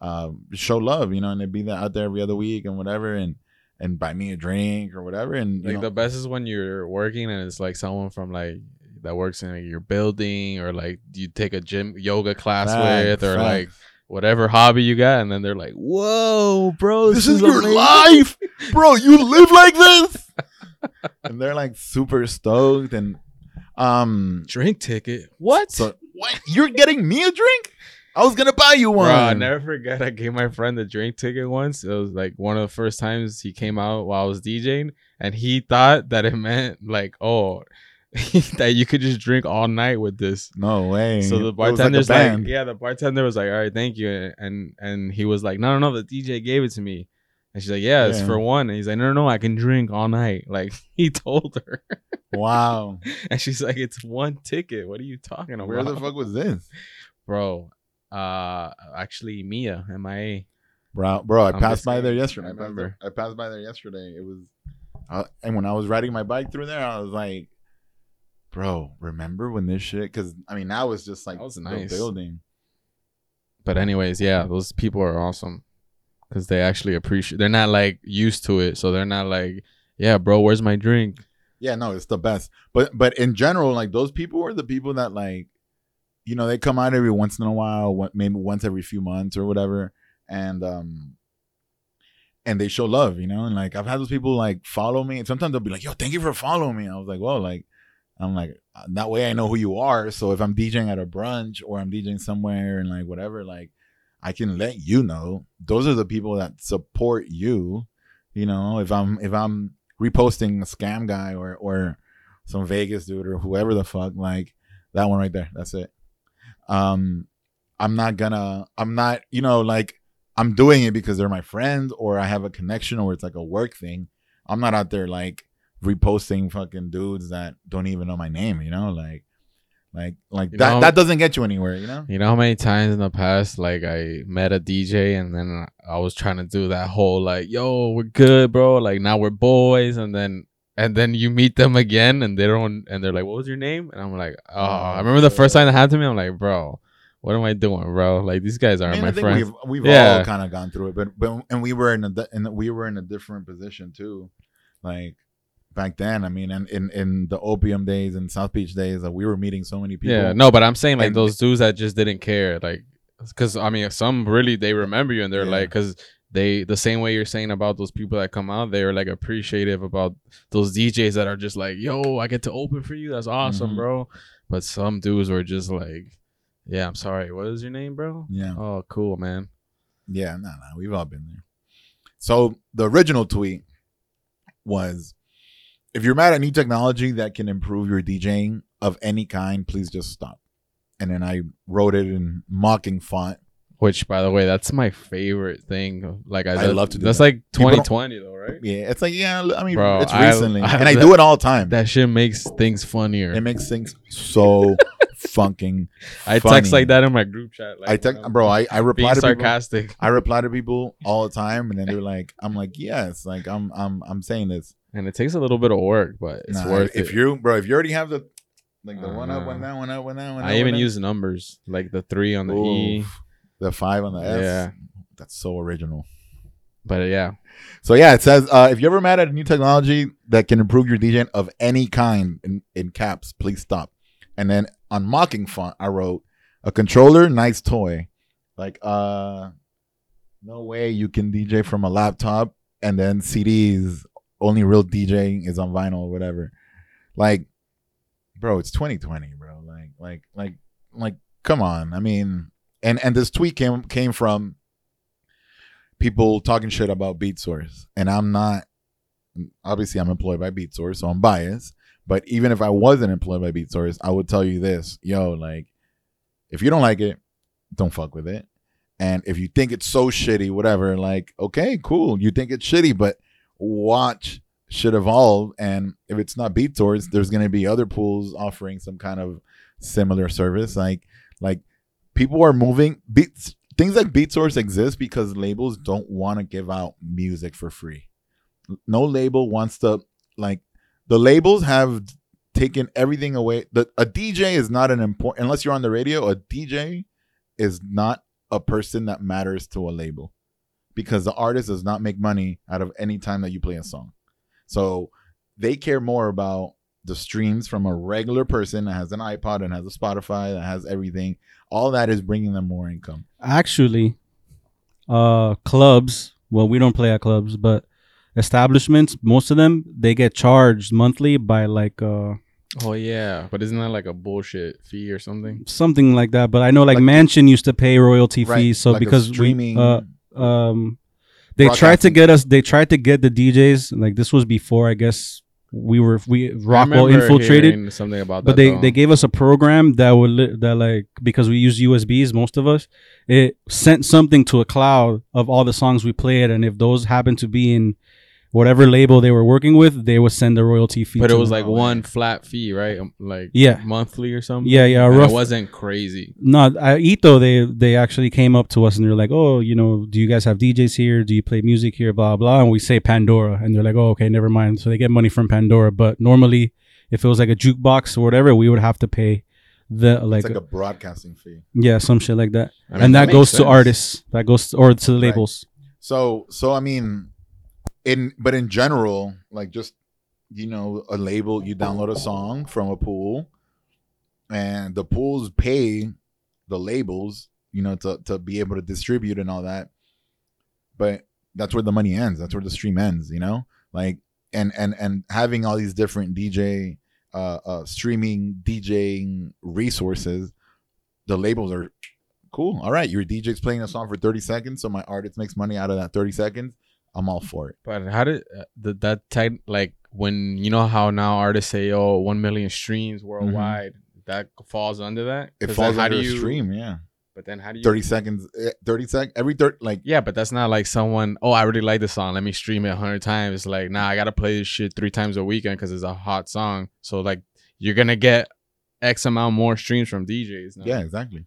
um, show love, you know, and they'd be out there every other week and whatever, and and buy me a drink or whatever, and like know, the best is when you're working and it's like someone from like that works in like, your building or like you take a gym yoga class Facts, with or facts. like whatever hobby you got and then they're like whoa bro this is your amazing." life, bro. You live like this, and they're like super stoked and um. drink ticket what So what? You're getting me a drink? I was gonna buy you one. Bro, I never forget. I gave my friend the drink ticket once. It was like one of the first times he came out while I was DJing, and he thought that it meant like, oh, that you could just drink all night with this. No way. So the was like bartender's like, yeah, the bartender was like, all right, thank you, and and he was like, no, no, no, the DJ gave it to me, and she's like, yeah, it's Yeah. for one, and he's like, no, no, no, I can drink all night. Like he told her, Wow. and she's like, it's one ticket. What are you talking about? Where the fuck was this? bro? Uh, actually, Mia, MIA. Bro, bro, I I'm passed by there yesterday. I I, passed, remember. I passed by there yesterday. It was, uh, and when I was riding my bike through there, I was like, bro, remember when this shit? Because I mean, now it's just like That was the nice. building. But anyways, yeah, those people are awesome because they actually appreciate. They're not like used to it, so they're not like, yeah, bro, where's my drink? Yeah, no, it's the best. But but in general, like those people are the people that like, you know, they come out every once in a while, maybe once every few months or whatever, and um, and they show love, you know, and like I've had those people like follow me, and sometimes they'll be like, "Yo, thank you for following me." I was like, "Well, like." I'm like uh, that way I know who you are. So if I'm DJing at a brunch or I'm DJing somewhere and like whatever, like I can let you know. Those are the people that support you. You know, if I'm if I'm reposting a scam guy or or some Vegas dude or whoever the fuck, like that one right there. That's it. Um I'm not gonna I'm not, you know, like I'm doing it because they're my friends or I have a connection or it's like a work thing. I'm not out there like reposting fucking dudes that don't even know my name, you know, like like like You that know- that doesn't get you anywhere, you know? You know how many times in the past, like I met a DJ and then I was trying to do that whole like, yo, we're good, bro. Like now we're boys, and then and then you meet them again and they don't, and they're like, what was your name? And I'm like, oh, I remember the first time that happened to me. I'm like, bro, what am I doing, bro? Like these guys aren't mean, I my think friends. we've we've Yeah. all kind of gone through it, but but and we were in a and we were in a different position too, like back then. I mean, and in in the opium days and South Beach days, uh, we were meeting so many people. Yeah, no, but I'm saying like And- those dudes that just didn't care, like, because I mean, some really they remember you and they're Yeah. like, because they the same way you're saying about those people that come out, they're like appreciative about those DJs that are just like, yo, I get to open for you, that's awesome, Mhm. bro. But some dudes were just like, yeah, I'm sorry, what is your name, bro? yeah, Oh, cool, man. yeah. No, no, we've all been there. So the original tweet was, if you're mad at new technology that can improve your DJing of any kind, please just stop. And then I wrote it in mocking font. Which, by the way, that's my favorite thing. Like, I, I love to do That's that. like 2020 though, right? Yeah, it's like yeah. I mean, Bro, it's I- recently, I- and I do it all the time. That shit makes things funnier. It makes things so fucking. I funny. text like that in my group chat. Like, I text, I'm bro. I I reply being to people. sarcastic. I reply to people all the time, and then they're like, "I'm like, yes, like I'm I'm I'm saying this. and it takes a little bit of work, but it's Nah, worth if it. you, bro, if you already have the like the one up, one down, one up, one down, one I up, even one use numbers like the three on the E. Oof. The five on the S. Yeah. that's so original. But yeah, So yeah, it says uh, if you're ever mad at a new technology that can improve your DJing of any kind in, in caps, please stop. And then on mocking font, I wrote a controller, nice toy. Like uh no way you can DJ from a laptop and then CDs only real DJing is on vinyl or whatever. Like bro, it's 2020, bro. Like like like like come on. I mean and and this tweet came came from people talking shit about Beatsource, and I'm not. Obviously, I'm employed by Beatsource, so I'm biased. But even if I wasn't employed by Beatsource, I would tell you this, yo, like, if you don't like it, don't fuck with it. And if you think it's so shitty, whatever, like, okay, cool. You think it's shitty, but watch should evolve. And if it's not Beatsource, there's gonna be other pools offering some kind of similar service. Like, like people are moving beats things like Beatsource exist because labels don't want to give out music for free. No label wants to like the labels have taken everything away. The a DJ is not an important unless you're on the radio, a DJ is not a person that matters to a label because the artist does not make money out of any time that you play a song. So they care more about the streams from a regular person that has an iPod and has a Spotify that has everything. All that is bringing them more income. Actually, uh, clubs. Well, we don't play at clubs, but establishments. Most of them they get charged monthly by like uh Oh yeah, but isn't that like a bullshit fee or something? something like that. But I know like, Like- Mansion used to pay royalty Right, fees. So like a because streaming we uh um they tried to get us they tried to get the DJs like this was before I guess we were we Rockwell infiltrated something about but they though. they gave us a program that would li- that like because we use USBs most of us it sent something to a cloud of all the songs we played and if those happened to be in whatever label they were working with they would send the royalty fee but it was them. like one flat fee, right? Um, Like Yeah. monthly or something. yeah yeah rough It wasn't crazy. no at Ito they they actually came up to us and they're like oh you know do you guys have DJs here do you play music here blah blah and we say Pandora and they're like oh okay never mind so they get money from Pandora but normally if it was like a jukebox or whatever we would have to pay the like, it's like a broadcasting fee. yeah some shit like that I mean, and that, makes goes to artists that goes to, or to the labels So so I mean in but in general, like just you know, a label, you download a song from a pool and the pools pay the labels, you know, to to be able to distribute and all that. But that's where the money ends. That's where the stream ends, you know? Like and and and having all these different DJ uh uh streaming DJing resources, the labels are cool. All right, your DJ's playing a song for 30 seconds, so my artist makes money out of that 30 seconds. I'm all for it. But how did uh, the, that tech like when you know how now artists say oh one million streams worldwide that falls under that? Mm-hmm. It falls under do a you stream, yeah. But then how do you 30 seconds, eh, 30 sec, every third like, Yeah, but that's not like someone. Oh, I really like this song. Let me stream it a hundred times. It's like, nah, I gotta play this shit three times a weekend because it's a hot song. So like, you're gonna get X amount more streams from DJs. Now. yeah, exactly.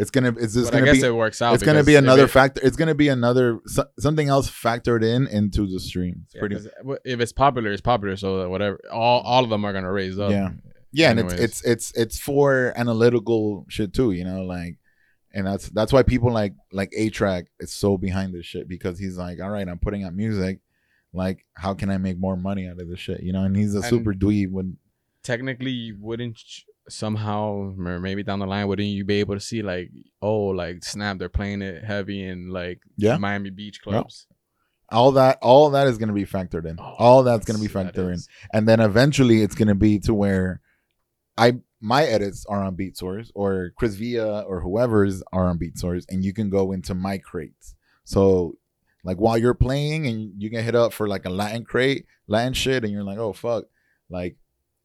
It's gonna, it's just but I gonna guess be, it works out. it's gonna be another it- factor. It's gonna be another, so, something else factored in into the stream. It's yeah, pretty, 'cause uh, if it's popular, it's popular. So whatever, all all of them are gonna raise up. Yeah. yeah, and it's, it's, it's, it's for analytical shit too, you know, like, and that's, that's why people like, like A-Trak is so behind this shit because he's like, all right, I'm putting out music. Like, how can I make more money out of this shit? You know, and he's a And- super dweeb when, technically you wouldn't somehow or maybe down the line wouldn't you be able to see like oh like snap they're playing it heavy in like Yeah. Miami Beach clubs. all that all that is going to be factored in. Oh, all that's going to be factored in. is- and then eventually it's going to be to where i my edits are on Beatsource or chris via or whoever's are on Beatsource and you can go into my crates. So like while you're playing and you get hit up for like a latin crate latin shit and you're like oh fuck. Like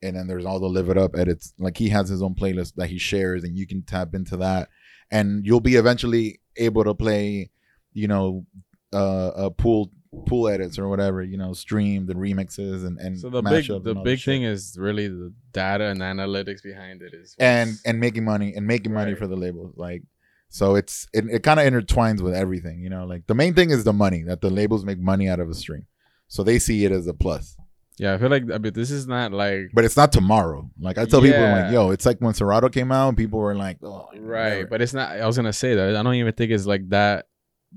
and then there's all the live it up edits. Like he has his own playlist that he shares and you can tap into that. And you'll be eventually able to play you know uh, uh pool pool edits or whatever you know streamed and remixes and and So the big the big thing is really the data and analytics behind it is and and making money and making money Right. for the labels like so it's it, it kind of intertwines with everything you know like the main thing is the money that the labels make money out of a stream. So they see it as a plus yeah I feel like I mean this is not like but it's not tomorrow like i tell people I'm like yo it's like when Serato came out and people were like oh right whatever. but it's not I was gonna say that I don't even think it's like that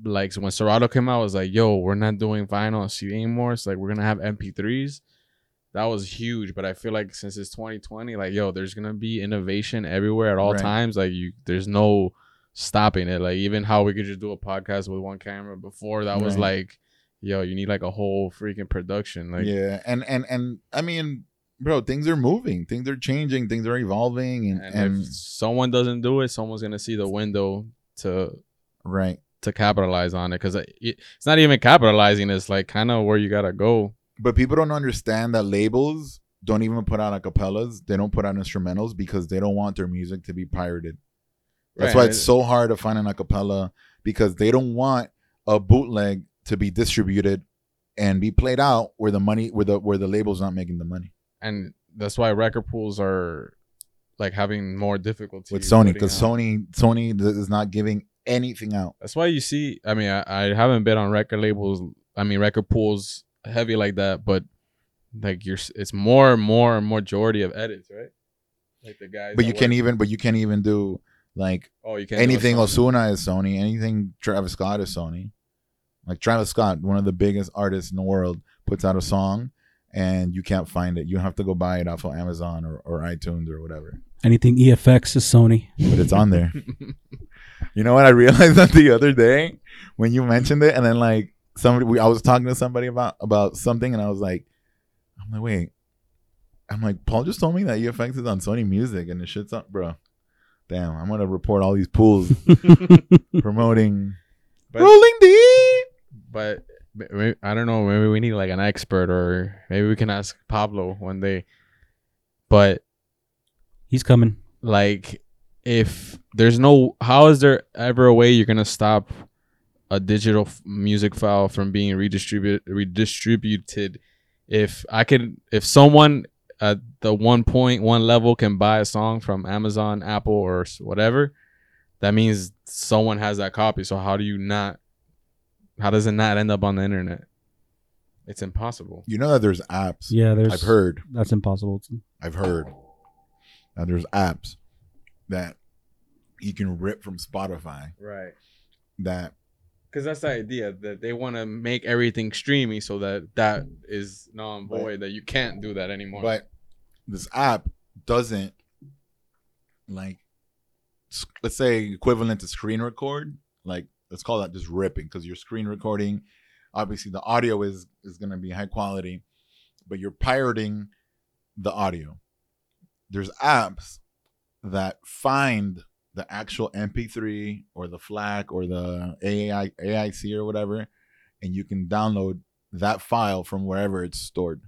like when Serato came out it was like yo we're not doing vinyl CD anymore it's like we're gonna have MP3s that was huge but I feel like since it's 2020 like yo there's gonna be innovation everywhere at all Right. times like you there's no stopping it like even how we could just do a podcast with one camera before that was like yo you need like a whole freaking production like yeah and and and i mean bro things are moving things are changing things are evolving and, and, and if someone doesn't do it someone's gonna see the window to right. to capitalize on it because it, it's not even capitalizing it's like kind of where you gotta go. But people don't understand that labels don't even put out acapellas they don't put out instrumentals because they don't want their music to be pirated. That's Right, why it's so hard to find an acapella because they don't want a bootleg to be distributed and be played out where the money where the where the label's not making the money. and that's why record pools are like having more difficulty With Sony because. Sony Sony is not giving anything out. That's why you see. I mean, I, I haven't been on record labels. I mean, record pools heavy like that, but like you're, it's more and more and majority of edits, right? Like the guys. But you can't even but you can't even do like Oh, you can't. anything. Ozuna is Sony, anything Travis Scott is Sony. Like Travis Scott, one of the biggest artists in the world, puts out a song and you can't find it. You have to go buy it off of Amazon or, or iTunes or whatever. Anything EFX is Sony. But it's on there. you know what? I realized that the other day when you mentioned it, and then like somebody, we, I was talking to somebody about about something, and I was like, I'm like, wait, I'm like, Paul just told me that EFX is on Sony Music, and the shit's up, bro. Damn, I'm gonna report all these pools promoting But- Rolling Deep. But maybe, I don't know. Maybe we need like an expert, or maybe we can ask Pablo one day. But He's coming. like, if there's no, how is there ever a way you're gonna stop a digital f- music file from being redistributed? Redistributed. If I could, if someone at the 1.1 level can buy a song from Amazon, Apple, or whatever, that means someone has that copy. So how do you not? How does it not end up on the internet? It's impossible. You know that there's apps. Yeah, there's. I've heard. That's impossible. I've heard that there's apps that you can rip from Spotify. Right. That Because that's the idea that they want to make everything streamy so that that is non void, that you can't do that anymore. But this app doesn't like let's say equivalent to screen record. Like let's call that just ripping because you're screen recording. Obviously, the audio is is going to be high quality, but you're pirating the audio. There's apps that find the actual MP3 or the FLAC or the AI AIC or whatever, and you can download that file from wherever it's stored.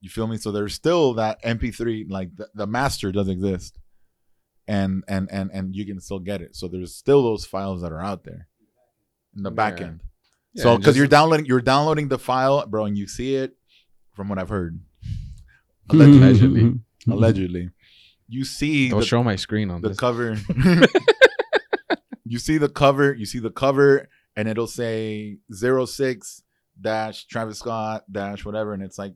You feel me? So there's still that MP3, like the, the master does exist, and and and and you can still get it. So there's still those files that are out there in the back Yeah. end. Yeah, so because you're downloading, you're downloading the file, bro, and you see it from what I've heard. Allegedly, Allegedly. allegedly, you see don't the, show my screen on the this. cover. you see the cover. You see the cover, and it'll say 06 dash Travis Scott dash whatever, and it's like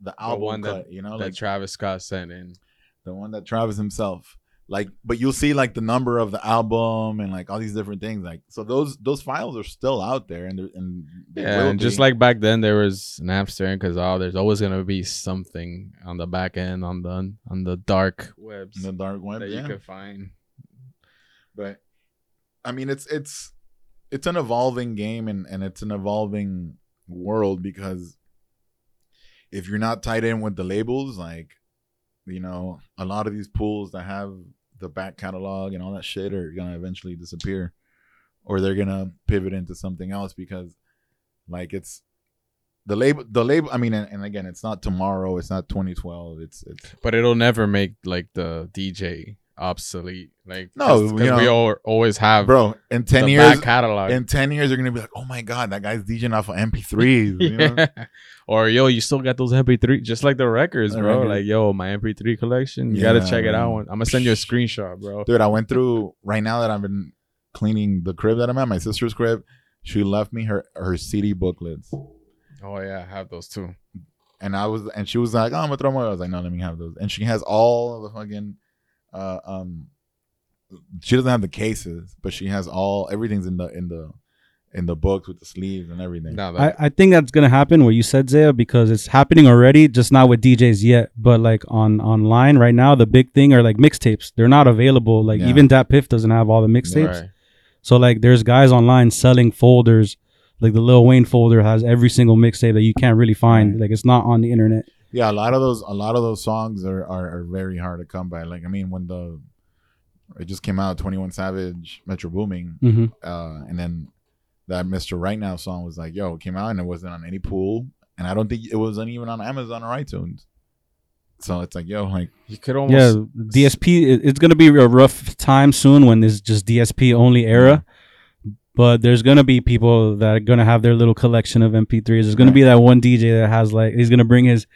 the album one that- You know, that like Travis Scott sent in. the one that Travis himself. Like, but you'll see like the number of the album and like all these different things. Like, so those those files are still out there, and and Yeah, and just like back then, there was Napster, because oh, there's always gonna be something on the back end on the on the dark webs in the dark web, that yeah. you could find. but I mean, it's it's it's an evolving game, and and it's an evolving world because if you're not tied in with the labels, like you know, a lot of these pools that have the back catalog and all that shit are gonna eventually disappear, or they're gonna pivot into something else because, like, it's the label. The label. I mean, and, and again, it's not tomorrow. It's not 2012. It's it's But it'll never make like the DJ obsolete. Like No, because you we all, always have bro. In ten years, catalog. in 10 years you're gonna be like oh my god that guy's DJing off of mp3s you know? Or yo, you still got those MP3, just like the records, bro. Like yo, my MP3 collection. You gotta Yeah, check it out. I'm gonna send you a screenshot, bro. dude i went through right now that i've been cleaning the crib that i'm at my sister's crib she left me her her cd booklets Oh yeah, I have those too. and i was and she was like oh i'm gonna throw them away i was like no let me have those and she has all of the fucking uh um she doesn't have the cases but she has all everything's in the in the in the books with the sleeves and everything Now I, I think that's gonna happen what you said, Zaya, because it's happening already, just not with DJs yet. But like on online right now, the big thing are like mixtapes. They're not available. Like Yeah. even DatPiff doesn't have all the mixtapes. right. So like there's guys online selling folders. Like the Lil Wayne folder has every single mixtape that you can't really find. Right. Like it's not on the internet. Yeah, a lot of those a lot of those songs are, are, are very hard to come by. Like I mean when the it just came out, Twenty One Savage, Metro Boomin, hmm uh, and then that Mr. Right Now song was like, yo, it came out and it wasn't on any pool. And I don't think it wasn't even on Amazon or iTunes. So it's like, yo, like You could almost yeah, DSP. It's gonna be a rough time soon when it's just DSP only era. But there's gonna be people that are gonna have their little collection of MP3s. There's gonna be that one DJ that has like he's gonna bring his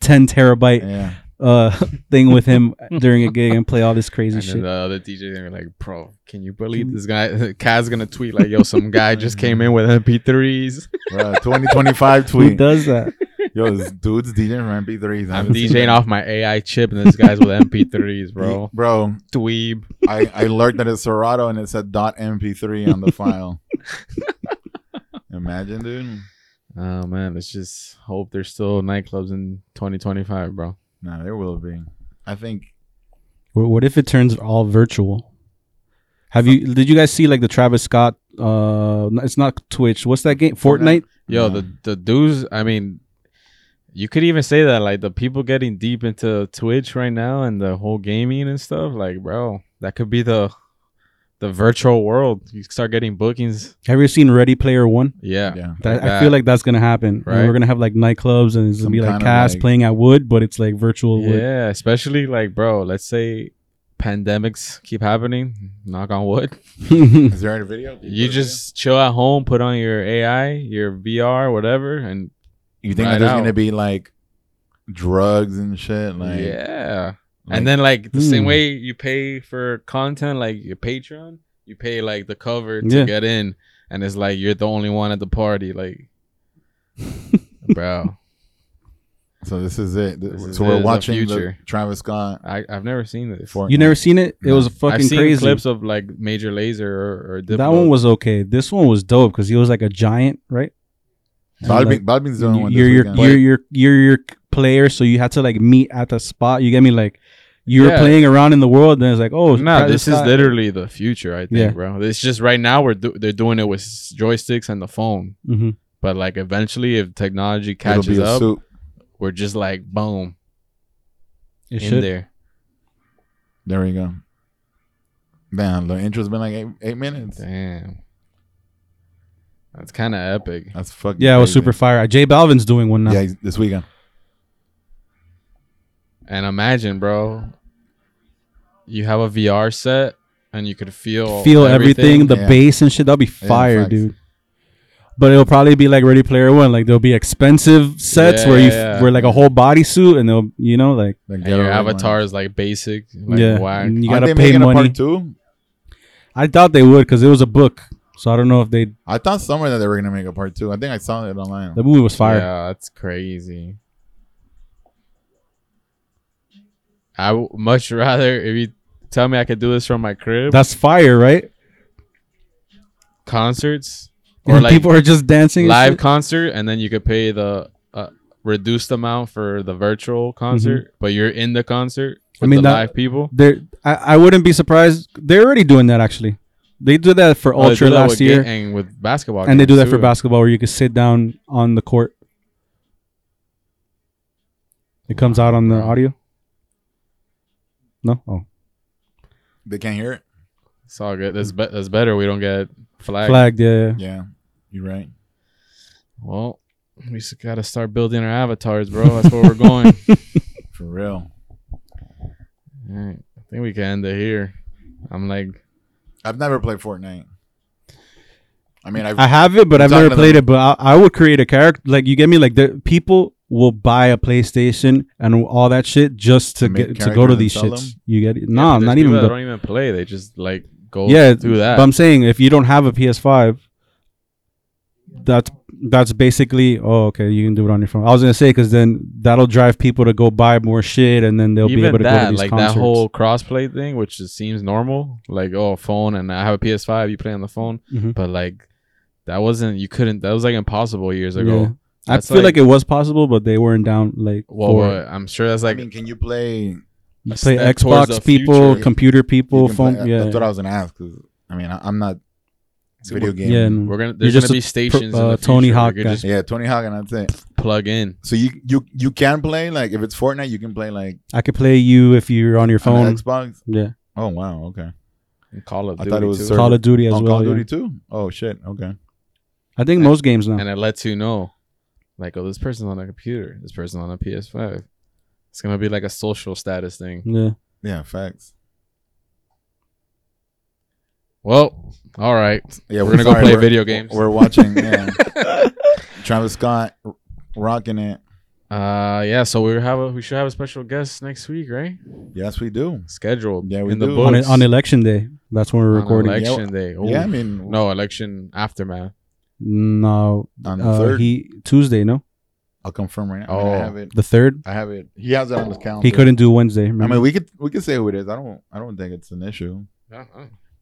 10 terabyte yeah. uh thing with him during a gig and play all this crazy And shit. the other DJ they were like, "Bro, can you believe this guy? Kaz gonna tweet like, yo, some guy just came in with MP3s. Bro, 2025 Who tweet. does that? Yo, this dude's DJing for MP3s. I I'm DJing off my AI chip, and this guy's with MP3s, bro. Bro, Dweeb. I, I learned that it's Serato and it said .mp3 on the file. Imagine, dude. Oh man, let's just hope there's still nightclubs in 2025, bro. Nah, there will be. I think What what if it turns all virtual? Have you did you guys see like the Travis Scott uh it's not Twitch. What's that game? Fortnite? Yo, No. the the dudes. I mean, you could even say that like the people getting deep into Twitch right now and the whole gaming and stuff. Like, bro, that could be the the virtual world. You start getting bookings. Have you seen Ready Player One? Yeah, yeah. That, I that. feel like that's gonna happen. And Right. We're gonna have like nightclubs and it's gonna Some be like cast like- playing at Wood, but it's like virtual Wood. yeah. Especially like, bro. Let's say pandemics keep happening. Knock on wood. Is there a video? You just chill at home, put on your AI, your VR, whatever, and you think that there's out. gonna be like drugs and shit? Like yeah. Like- and then like the same Hmm. way you pay for content, like your Patreon, you pay like the cover to Yeah. get in, and it's like you're the only one at the party, like, bro. so this is it. This is so it, we're the watching the future. Travis Scott. I I've never seen this. Fortnite. You never seen it? It No. was fucking I've seen crazy. clips of like Major Lazer or, or that one was okay. This one was dope because he was like a giant, right? And, Balvin, like, Balvin's doing one. you're this your weekend. you're your you're your player, so you had to like meet at the spot. You get me? Like you were Yeah. playing around in the world, and it's like, oh, No, Travis this is Scott. literally the future. I think, Yeah. bro. It's just right now we're do- they're doing it with joysticks and the phone, Mhm. but like eventually, if technology catches up, suit. we're just like boom It in should. there. There we go. Damn, the intro's been like eight, eight minutes. Damn, that's kind of epic. That's fucking. Yeah, it was super fire. J Balvin's doing one now. Yeah, this weekend. And imagine, bro, you have a VR set and you could feel Feel everything, the Yeah. bass and shit. That'll be fire, facts. dude. But it'll probably be like Ready Player One. Like there'll be expensive sets where you Yeah, yeah. where like a whole bodysuit, and they'll you know like Like And your avatar one. is like basic, like yeah, whack. and you Aren't gotta they pay making a money. part two? I thought they would because it was a book, so I don't know if they. I thought somewhere that they were gonna make a part two. I think I saw it online. The movie was fire. Yeah, that's crazy. I would much rather if you tell me I could do this from my crib, That's fire, right? concerts or And like people are just dancing. live shit. concert, and then you could pay the uh, reduced amount for the virtual concert, but you're in the concert with Mm-hmm. I mean, the that- live people. They're, I, I wouldn't be surprised. They're already doing that actually. They did that for Oh, Ultra that last year, and with basketball, and they do that for basketball, where you can sit down on the court. It comes out on the audio. No, oh, They can't hear it. It's all good. That's be- that's better. We don't get flagged. flagged. Yeah, yeah. Yeah, you're right. Well, we just gotta start building our avatars, bro. That's where we're going. For real. All right. I think we can end it here. I'm like, I've never played Fortnite. I mean, I've, I have it, but I'm I've never to played them. it. But I, I would create a character. Like you get me. Like the people will buy a PlayStation and all that shit just to To make get to go to these shits. them? You get it? No, but there's not even. that The, don't even play. They just like go yeah, do that. But I'm saying if you don't have a PS5, that's that's basically oh okay you can do it on your phone. I was gonna say because then that'll drive people to go buy more shit and then they'll be able to go to these like concerts. that whole crossplay thing, which just seems normal. Like, oh, phone, and I have a PS5. You play on the phone, Mhm. but like that wasn't. You couldn't. That was like impossible years ago. Yeah. I That's feel like, like- it was possible, but they weren't down like Well, for well, I'm sure that's like. I like mean, can you play? you play Xbox people, future. computer people, phone. play- yeah, that's what I was gonna ask. Cause I mean, I, I'm not video game. yeah. no. we're gonna. You're There's gonna a be stations. uh, in the Tony Hawk you guy. could just Yeah, Tony Hawk, and that's it. plug in. So you you you can play like if it's Fortnite, you can play like I could play you if you're on your on phone. Xbox. Yeah, Oh wow, okay. and Call of I Duty. thought it was too. Call of Duty as On well. Call of yeah. Duty too. Oh shit. Okay. I think most games now. and it lets you know, like, oh, this person's on a computer. This person's on a PS5. It's gonna be like a social status thing. Yeah. Yeah, facts. Well, all right. Yeah, we're gonna go sorry, play video games. We're watching. Yeah. Travis Scott r- rocking it. Uh, yeah. So we have a we should have a special guest next week, right? Yes, we do. Scheduled. Yeah, we in the do. books. On, on election day. That's when we're On recording. election day. Yeah, I mean, no election aftermath. No. on the Uh, third, he Tuesday, no? I'll confirm right now. Oh. I have it. The third? I have it. He has it on his calendar. He couldn't do Wednesday. I mean, we could we could say who it is. I don't I don't think it's an issue.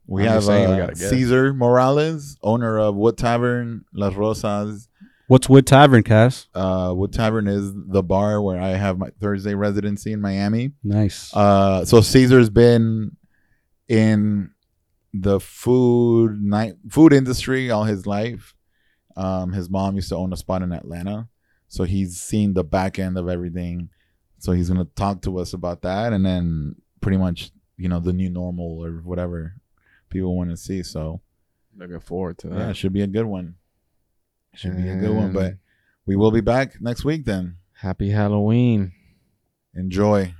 We I'm have just we uh. Caesar Morales, owner of Wood Tavern, Las Rosas. What's Wood Tavern, Kaz? Uh, Wood Tavern is the bar where I have my Thursday residency in Miami. Nice. Uh, so Caesar's been in the food night food industry all his life. Um, his mom used to own a spot in Atlanta, so he's seen the back end of everything. So he's gonna talk to us about that, and then pretty much you know the new normal or whatever people want to see. So Looking forward to that. yeah, it should be a good one. Should be a good one, but we will be back next week. Then happy Halloween. enjoy.